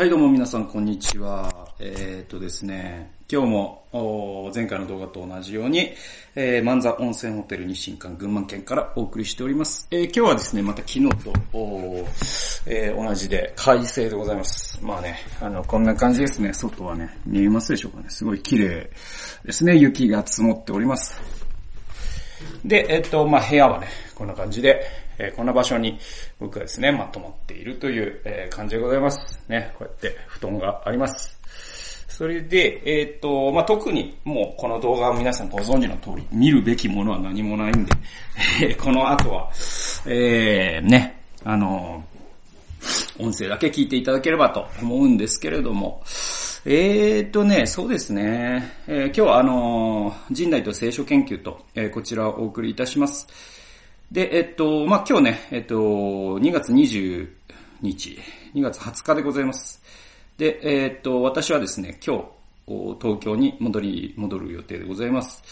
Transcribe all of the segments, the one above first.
はい、どうも皆さん、こんにちは。えー、っとですね、今日も、前回の動画と同じように、えー、万座温泉ホテル日清館群馬県からお送りしております。えー、今日はですね、また昨日と、えー、同じで快晴でございます。まあね、あの、こんな感じですね。外はね、見えますでしょうかね。すごい綺麗ですね。雪が積もっております。で、えっと、まあ部屋はね、こんな感じで、えー、こんな場所に僕はですね、まとまっているという、えー、感じでございます。ね、こうやって布団があります。それで、えっ、ー、と、まあ、特にもうこの動画は皆さんご存知の通り、見るべきものは何もないんで、えこの後は、えー、ね、あの、音声だけ聞いていただければと思うんですけれども、えーとね、そうですね。えー、今日はあのー、人代と聖書研究と、えー、こちらをお送りいたします。で、えっと、まあ、今日ね、えっと、2月20日、2月20日でございます。で、えっと、私はですね、今日、東京に戻り、戻る予定でございます。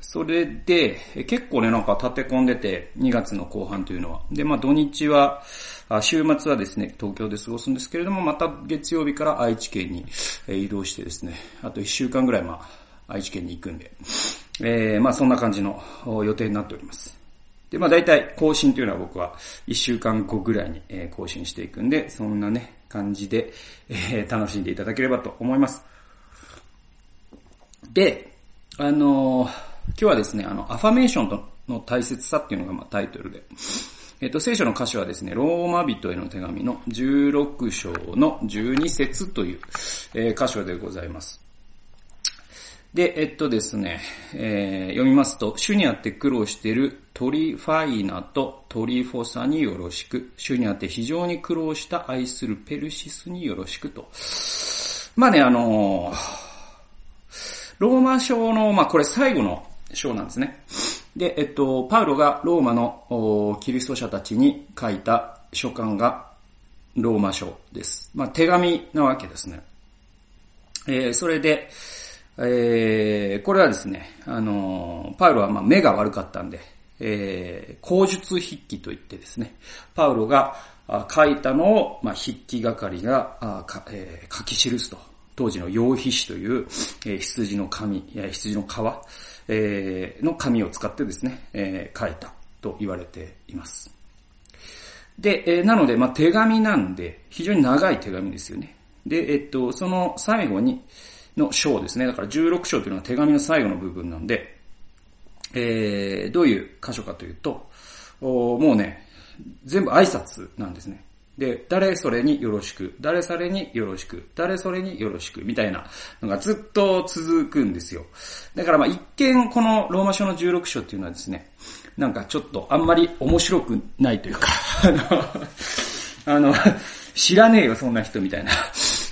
それで、結構ね、なんか立て込んでて、2月の後半というのは。で、まあ土日は、週末はですね、東京で過ごすんですけれども、また月曜日から愛知県に移動してですね、あと1週間ぐらい、まあ、愛知県に行くんで、えー、まあそんな感じの予定になっております。で、まあ大体更新というのは僕は1週間後ぐらいに、え更新していくんで、そんなね、感じで、え楽しんでいただければと思います。で、あのー、今日はですね、あの、アファメーションとの大切さっていうのがまあタイトルで、えっ、と、聖書の歌詞はですね、ローマ人への手紙の16章の12節という、えー、箇所でございます。で、えっとですね、えー、読みますと、主にあって苦労しているトリファイナとトリフォサによろしく、主にあって非常に苦労した愛するペルシスによろしくと。まあね、あの、ローマ書の、まあこれ最後の章なんですね。で、えっと、パウロがローマのキリスト者たちに書いた書簡がローマ書です。まあ手紙なわけですね。えー、それで、えー、これはですね、あの、パウロはまあ目が悪かったんで、えー、口述筆記といってですね、パウロが書いたのを、まあ、筆記係がか、えー、書き記すと。当時の羊皮紙という、えー、羊の紙、羊の皮、えー、の紙を使ってですね、えー、書いたと言われています。で、えー、なので、まあ、手紙なんで、非常に長い手紙ですよね。で、えっと、その最後に、の章ですね。だから16章というのは手紙の最後の部分なんで、えー、どういう箇所かというと、もうね、全部挨拶なんですね。で、誰それによろしく、誰それによろしく、誰それによろしく、みたいなのがずっと続くんですよ。だからまあ一見このローマ書の16章っていうのはですね、なんかちょっとあんまり面白くないというか、あの、知らねえよそんな人みたいな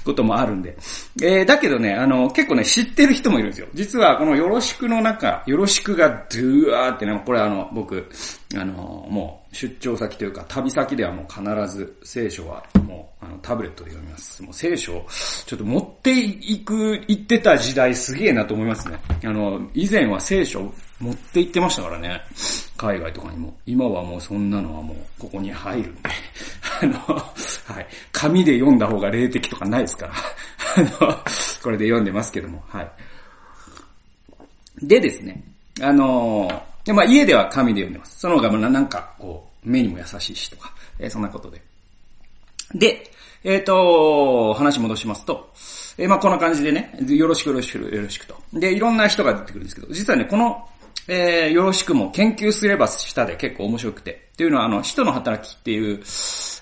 こともあるんで。えー、だけどね、あの、結構ね、知ってる人もいるんですよ。実は、このよろしくの中、よろしくがドゥーってね、これあの、僕、あの、もう、出張先というか、旅先ではもう必ず聖書はもう、あの、タブレットで読みます。もう聖書、ちょっと持っていく、行ってた時代すげえなと思いますね。あの、以前は聖書持って行ってましたからね。海外とかにも。今はもうそんなのはもう、ここに入るんで。あの、はい。紙で読んだ方が霊的とかないですから。あの、これで読んでますけども、はい。でですね、あの、でまあ家では紙で読んでます。その方がなんか、こう、目にも優しいしとか、えー、そんなことで。で、えっ、ー、と、話戻しますと、えー、まあこんな感じでね、よろしくよろしくよろしくと。で、いろんな人が出てくるんですけど、実はね、この、えー、よろしくも研究すればしたで結構面白くて。っていうのは、あの、使徒の働きっていう、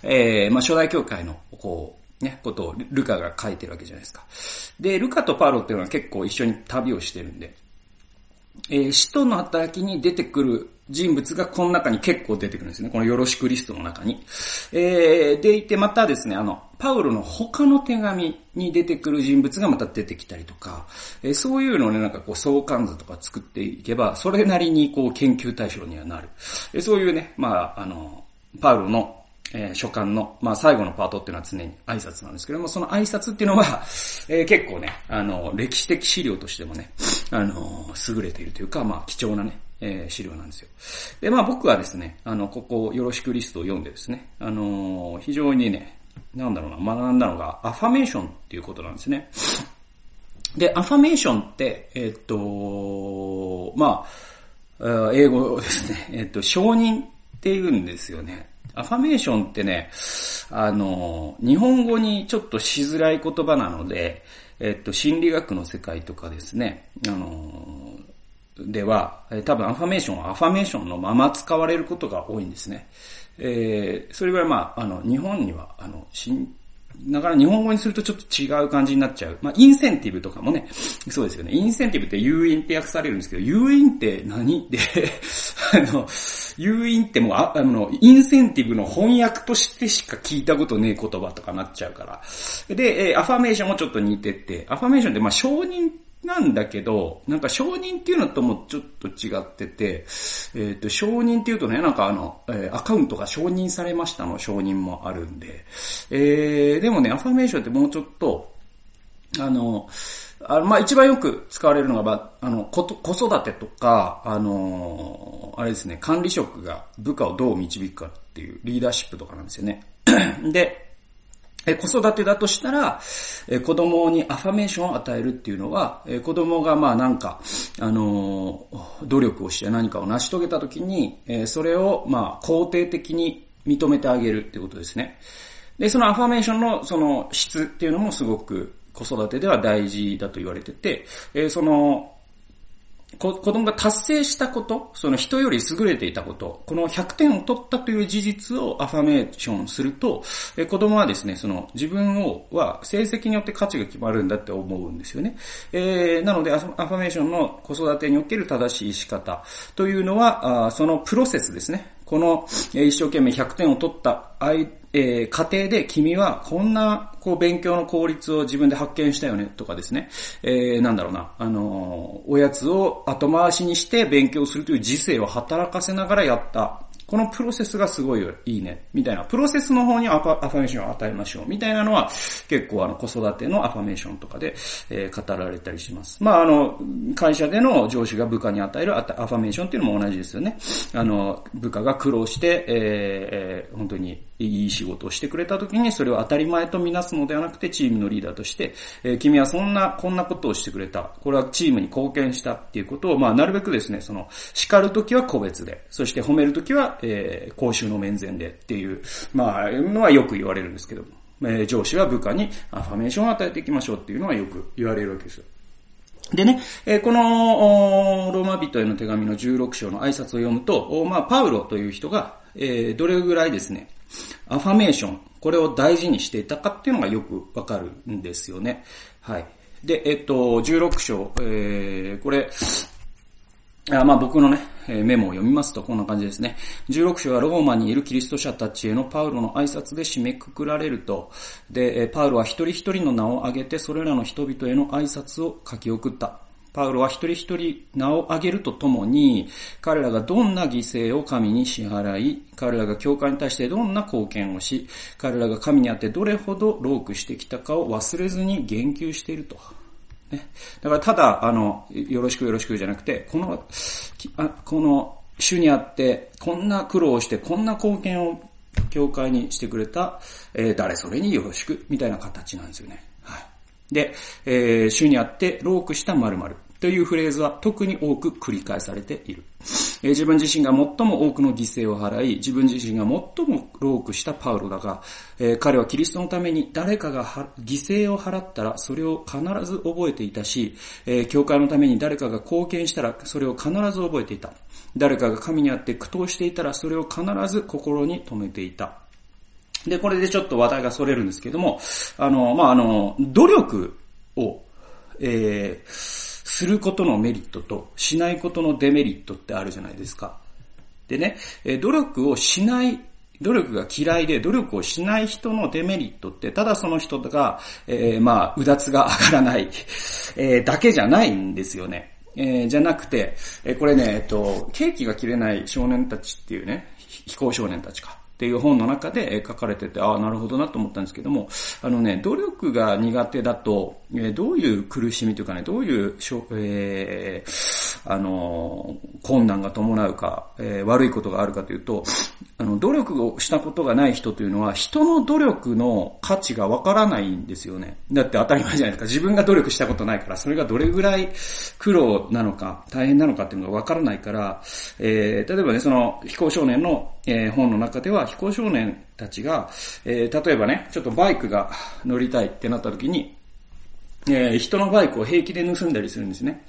えー、まあ初代教会の、こう、ね、ことをルカが書いてるわけじゃないですか。で、ルカとパウロっていうのは結構一緒に旅をしてるんで、えー、使徒の働きに出てくる人物がこの中に結構出てくるんですね。このよろしくリストの中に。えー、でいてまたですね、あの、パウロの他の手紙に出てくる人物がまた出てきたりとか、えー、そういうのをね、なんかこう相関図とか作っていけば、それなりにこう研究対象にはなる。えー、そういうね、まあ、あの、パウロのえー、書簡の、まあ、最後のパートっていうのは常に挨拶なんですけども、その挨拶っていうのは、えー、結構ね、あの、歴史的資料としてもね、あの、優れているというか、まあ、貴重なね、えー、資料なんですよ。で、まあ僕はですね、あの、ここ、よろしくリストを読んでですね、あの、非常にね、なんだろうな、学んだのが、アファメーションっていうことなんですね。で、アファメーションって、えっと、まあ、英語ですね、えっと、承認って言うんですよね。アファメーションってね、あの、日本語にちょっとしづらい言葉なので、えっと、心理学の世界とかですね、あの、では、多分アファメーションはアファメーションのまま使われることが多いんですね。えー、それぐらいまあ、あの、日本には、あの、しんだから日本語にするとちょっと違う感じになっちゃう。まあ、インセンティブとかもね、そうですよね。インセンティブって誘引って訳されるんですけど、誘引って何で、あの、誘引ってもうあ、あの、インセンティブの翻訳としてしか聞いたことねえ言葉とかなっちゃうから。で、えー、アファメーションもちょっと似てて、アファメーションってまあ承認ってなんだけど、なんか承認っていうのともちょっと違ってて、えっ、ー、と、承認っていうとね、なんかあの、えー、アカウントが承認されましたの承認もあるんで、えー、でもね、アファメーションってもうちょっと、あの、あの、まあ、一番よく使われるのが、まあの、子育てとか、あの、あれですね、管理職が部下をどう導くかっていうリーダーシップとかなんですよね。で、え子育てだとしたら、え子供にアファメーションを与えるっていうのは、え子供がまあなんか、あの、努力をして何かを成し遂げた時に、えそれをまあ肯定的に認めてあげるっていうことですね。で、そのアファメーションのその質っていうのもすごく子育てでは大事だと言われてて、えその、子供が達成したこと、その人より優れていたこと、この100点を取ったという事実をアファメーションすると、え子供はですね、その自分をは成績によって価値が決まるんだって思うんですよね。えー、なのでアファメーションの子育てにおける正しい仕方というのは、あそのプロセスですね。この、一生懸命100点を取った相えー、家庭で君はこんなこう勉強の効率を自分で発見したよねとかですね、えー、なんだろうな、あのー、おやつを後回しにして勉強するという時世を働かせながらやった。このプロセスがすごいいいね、みたいな。プロセスの方にアファメーションを与えましょう、みたいなのは、結構あの、子育てのアファメーションとかで、えー、語られたりします。まああの、会社での上司が部下に与えるアファメーションっていうのも同じですよね。あの、部下が苦労して、えー、本当にいい仕事をしてくれた時に、それを当たり前とみなすのではなくて、チームのリーダーとして、えー、君はそんな、こんなことをしてくれた。これはチームに貢献したっていうことを、まあ、なるべくですね、その、叱るときは個別で、そして褒めるときは、えー、公衆の面前でっていう、まあ、のはよく言われるんですけども、えー、上司は部下にアファメーションを与えていきましょうっていうのはよく言われるわけですよ。でね、えこの、ローマ人への手紙の16章の挨拶を読むと、まあ、パウロという人が、えどれぐらいですね、アファメーション、これを大事にしていたかっていうのがよくわかるんですよね。はい。で、えっと、16章、えー、これ、まあ僕のね、メモを読みますとこんな感じですね。16章はローマにいるキリスト者たちへのパウロの挨拶で締めくくられると、で、パウロは一人一人の名を挙げてそれらの人々への挨拶を書き送った。パウロは一人一人名を挙げるとともに、彼らがどんな犠牲を神に支払い、彼らが教会に対してどんな貢献をし、彼らが神にあってどれほどロークしてきたかを忘れずに言及していると。ね。だからただ、あの、よろしくよろしくじゃなくて、この、あこの主にあって、こんな苦労をして、こんな貢献を教会にしてくれた、えー、誰それによろしく、みたいな形なんですよね。はい。で、えー、主にあってロークした〇〇。というフレーズは特に多く繰り返されている。自分自身が最も多くの犠牲を払い、自分自身が最もロークしたパウロだが、彼はキリストのために誰かが犠牲を払ったらそれを必ず覚えていたし、教会のために誰かが貢献したらそれを必ず覚えていた。誰かが神にあって苦闘していたらそれを必ず心に留めていた。で、これでちょっと話題が逸れるんですけども、あの、まあ、あの、努力を、えー、することのメリットとしないことのデメリットってあるじゃないですか。でね、努力をしない努力が嫌いで努力をしない人のデメリットって、ただその人が、えー、まあ、うだつが上がらない、えー、だけじゃないんですよね。えー、じゃなくて、えこれね、えっと、ケーキが切れない少年たちっていうね、非行少年たちか。っていう本の中で書かれてて、ああ、なるほどなと思ったんですけども、あのね、努力が苦手だと、えどういう苦しみというかね、どういう、えー、あの、困難が伴うか、えー、悪いことがあるかというと、あの、努力をしたことがない人というのは、人の努力の価値がわからないんですよね。だって当たり前じゃないですか。自分が努力したことないから、それがどれぐらい苦労なのか、大変なのかっていうのがわからないから、えー、例えばね、その、非行少年の、えー、本の中では、非行少年たちが、えー、例えばね、ちょっとバイクが乗りたいってなった時に、えー、人のバイクを平気で盗んだりするんですね。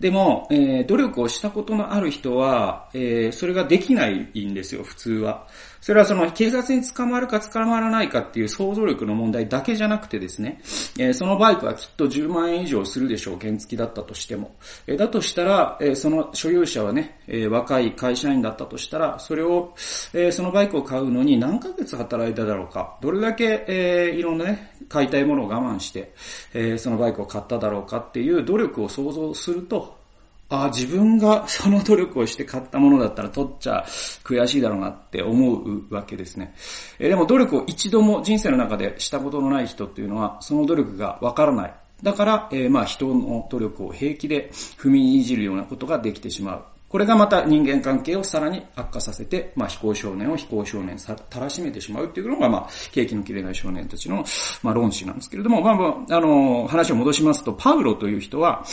でも、えー、努力をしたことのある人は、えー、それができないんですよ、普通は。それはその警察に捕まるか捕まらないかっていう想像力の問題だけじゃなくてですね、えー、そのバイクはきっと10万円以上するでしょう、原付だったとしても。えー、だとしたら、えー、その所有者はね、えー、若い会社員だったとしたら、それを、えー、そのバイクを買うのに何ヶ月働いただろうか、どれだけ、えー、いろんなね、買いたいものを我慢して、えー、そのバイクを買っただろうかっていう努力を想像すると、あ、自分が その努力をして買ったものだったら取っちゃ悔しいだろうなって思うわけですね。え、でも努力を一度も人生の中でしたことのない人っていうのは、その努力がわからない。だから、えー、まあ人の努力を平気で踏みにじるようなことができてしまう。これがまた人間関係をさらに悪化させて、まあ、非行少年を非行少年さ、たらしめてしまうっていうのが、まあ、景気の切れない少年たちの、まあ、論旨なんですけれども、まあ、あの、話を戻しますと、パウロという人は、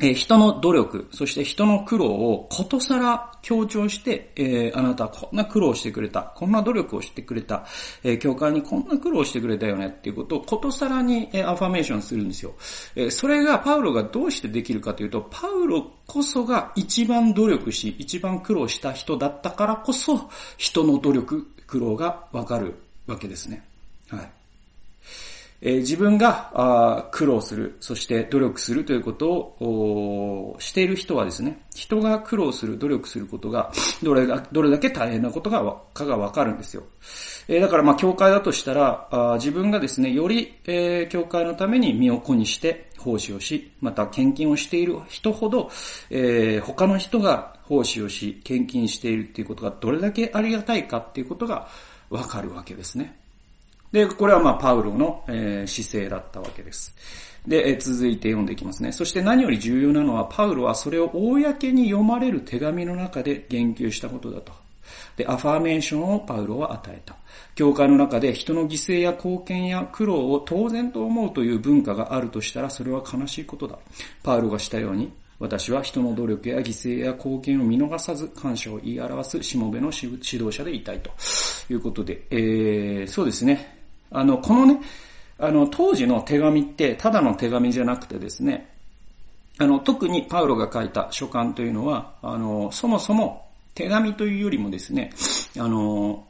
え、人の努力、そして人の苦労をことさら強調して、えー、あなたはこんな苦労してくれた、こんな努力をしてくれた、えー、教会にこんな苦労してくれたよねっていうことをことさらに、えー、アファメーションするんですよ。え、それがパウロがどうしてできるかというと、パウロこそが一番努力し、一番苦労した人だったからこそ、人の努力、苦労がわかるわけですね。はい。えー、自分があ苦労する、そして努力するということをしている人はですね、人が苦労する、努力することが、どれが、どれだけ大変なことがかがわかるんですよ。えー、だからまあ、教会だとしたらあ、自分がですね、より、えー、教会のために身を粉にして、奉仕をし、また献金をしている人ほど、えー、他の人が奉仕をし、献金しているっていうことがどれだけありがたいかっていうことがわかるわけですね。で、これはまあ、パウロの、えー、姿勢だったわけです。で、えー、続いて読んでいきますね。そして何より重要なのは、パウロはそれを公に読まれる手紙の中で言及したことだと。で、アファーメーションをパウロは与えた。教会の中で人の犠牲や貢献や苦労を当然と思うという文化があるとしたら、それは悲しいことだ。パウロがしたように、私は人の努力や犠牲や貢献を見逃さず感謝を言い表すしもべの指導者でいたいということで、えー、そうですね。あの、このね、あの、当時の手紙って、ただの手紙じゃなくてですね、あの、特にパウロが書いた書簡というのは、あの、そもそも手紙というよりもですね、あの、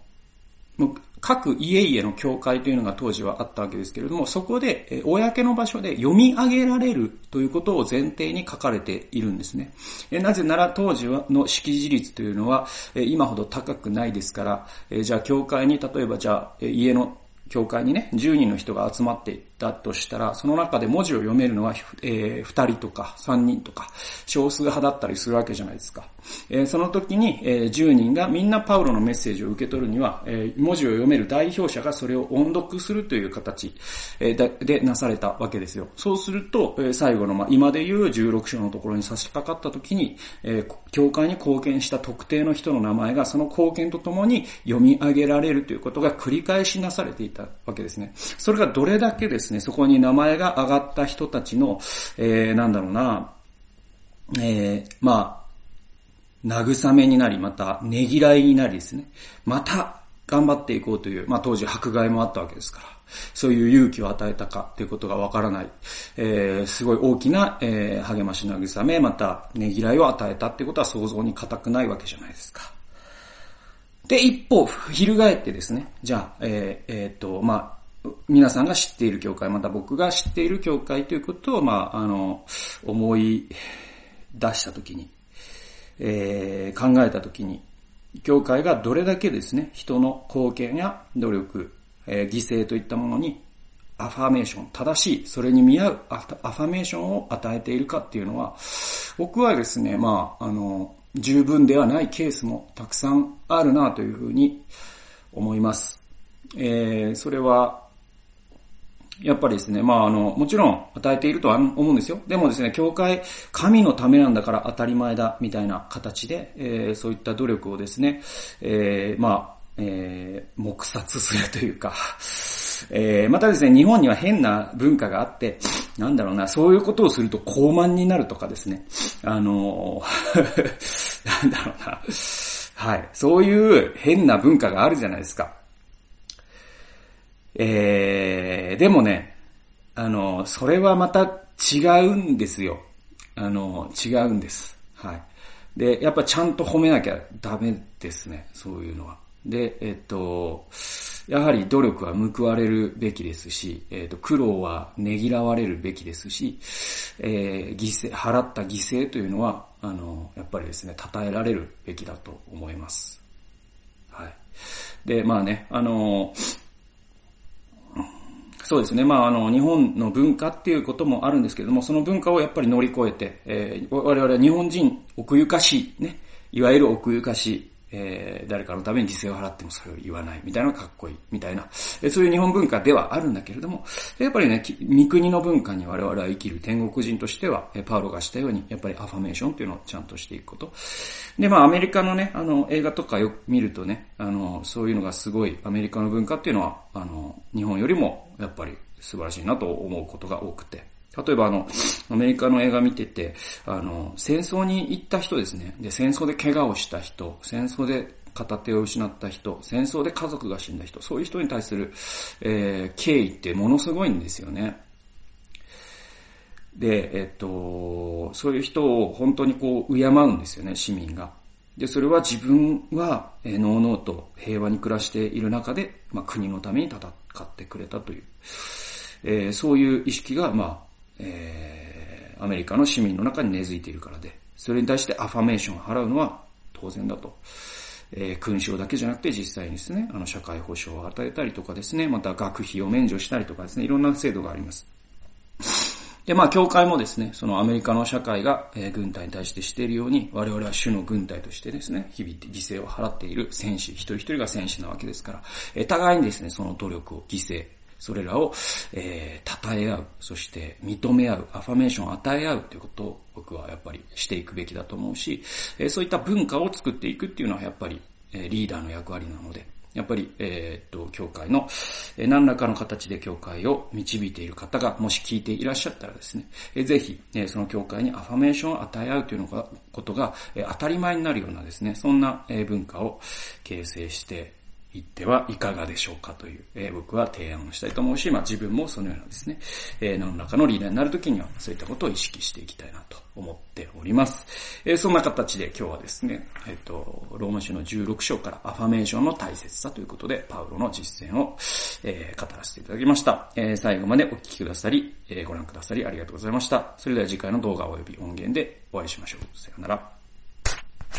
各家々の教会というのが当時はあったわけですけれども、そこで、公の場所で読み上げられるということを前提に書かれているんですね。なぜなら当時の識字率というのは、今ほど高くないですから、じゃあ教会に例えばじゃあ家の教会にね、10人の人が集まってだとしたら、その中で文字を読めるのは、えー、2人とか3人とか、少数派だったりするわけじゃないですか。えー、その時に、えー、10人がみんなパウロのメッセージを受け取るには、えー、文字を読める代表者がそれを音読するという形、えー、でなされたわけですよ。そうすると、えー、最後の、まあ、今で言う16章のところに差し掛かった時に、えー、教会に貢献した特定の人の名前がその貢献とともに読み上げられるということが繰り返しなされていたわけですね。それがどれだけですですね、そこに名前が挙がった人たちの、えー、なんだろうな、えー、まあ、慰めになり、また、ねぎらいになりですね。また、頑張っていこうという、まあ当時迫害もあったわけですから、そういう勇気を与えたかということがわからない、えー、すごい大きな、えー、励まし慰め、また、ねぎらいを与えたってことは想像に難くないわけじゃないですか。で、一方、翻ってですね、じゃあ、えー、えー、っと、まあ、皆さんが知っている教会、また僕が知っている教会ということを、まあ、あの、思い出したときに、えー、考えたときに、教会がどれだけですね、人の貢献や努力、えー、犠牲といったものにアファーメーション、正しい、それに見合うアファメーションを与えているかっていうのは、僕はですね、まあ、あの、十分ではないケースもたくさんあるなというふうに思います。えー、それは、やっぱりですね、まああの、もちろん与えているとは思うんですよ。でもですね、教会、神のためなんだから当たり前だ、みたいな形で、えー、そういった努力をですね、えー、まあ、えー、黙殺するというか、えー、またですね、日本には変な文化があって、なんだろうな、そういうことをすると高慢になるとかですね、あの、なんだろうな、はい、そういう変な文化があるじゃないですか。えー、でもね、あの、それはまた違うんですよ。あの、違うんです。はい。で、やっぱちゃんと褒めなきゃダメですね。そういうのは。で、えっと、やはり努力は報われるべきですし、えっと、苦労はねぎらわれるべきですし、えー、犠牲、払った犠牲というのは、あの、やっぱりですね、称えられるべきだと思います。はい。で、まあね、あの、そうですね。まあ、あの、日本の文化っていうこともあるんですけれども、その文化をやっぱり乗り越えて、えー、我々は日本人奥ゆかしい、ね、いわゆる奥ゆかしい、えー、誰かのために犠牲を払ってもそれを言わないみたいなのがかっこいいみたいな、えー、そういう日本文化ではあるんだけれども、やっぱりね、三国の文化に我々は生きる天国人としては、えー、パウロがしたように、やっぱりアファメーションっていうのをちゃんとしていくこと。で、まあアメリカのね、あの映画とかよく見るとね、あの、そういうのがすごいアメリカの文化っていうのは、あの、日本よりもやっぱり素晴らしいなと思うことが多くて。例えばあの、アメリカの映画見てて、あの、戦争に行った人ですね。で、戦争で怪我をした人、戦争で片手を失った人、戦争で家族が死んだ人、そういう人に対する、えー、敬意ってものすごいんですよね。で、えっと、そういう人を本当にこう、敬うんですよね、市民が。で、それは自分は、えー、のうのうと平和に暮らしている中で、まあ、国のために戦ってくれたという、えー、そういう意識が、まあ、えー、アメリカの市民の中に根付いているからで、それに対してアファメーションを払うのは当然だと。えー、勲章だけじゃなくて実際にですね、あの、社会保障を与えたりとかですね、また学費を免除したりとかですね、いろんな制度があります。で、まあ、教会もですね、そのアメリカの社会が、えー、軍隊に対してしているように、我々は主の軍隊としてですね、日々犠牲を払っている戦士、一人一人が戦士なわけですから、えー、互いにですね、その努力を犠牲、それらを、えー、称え合う、そして認め合う、アファメーションを与え合うということを僕はやっぱりしていくべきだと思うし、えー、そういった文化を作っていくっていうのはやっぱり、えー、リーダーの役割なので、やっぱり、えー、っと、教会の、え、何らかの形で教会を導いている方が、もし聞いていらっしゃったらですね、えー、ぜひ、え、その教会にアファメーションを与え合うというのが、ことが、え、当たり前になるようなですね、そんな、え、文化を形成して行ってはいかがでしょうかという、えー、僕は提案をしたいと思うし、まあ自分もそのようなですね、えー、何らかのリーダーになるときにはそういったことを意識していきたいなと思っております。えー、そんな形で今日はですね、えっ、と、ローマ書の16章からアファメーションの大切さということで、パウロの実践を、え、語らせていただきました。え、最後までお聞きくださり、え、ご覧くださりありがとうございました。それでは次回の動画及び音源でお会いしましょう。さよなら。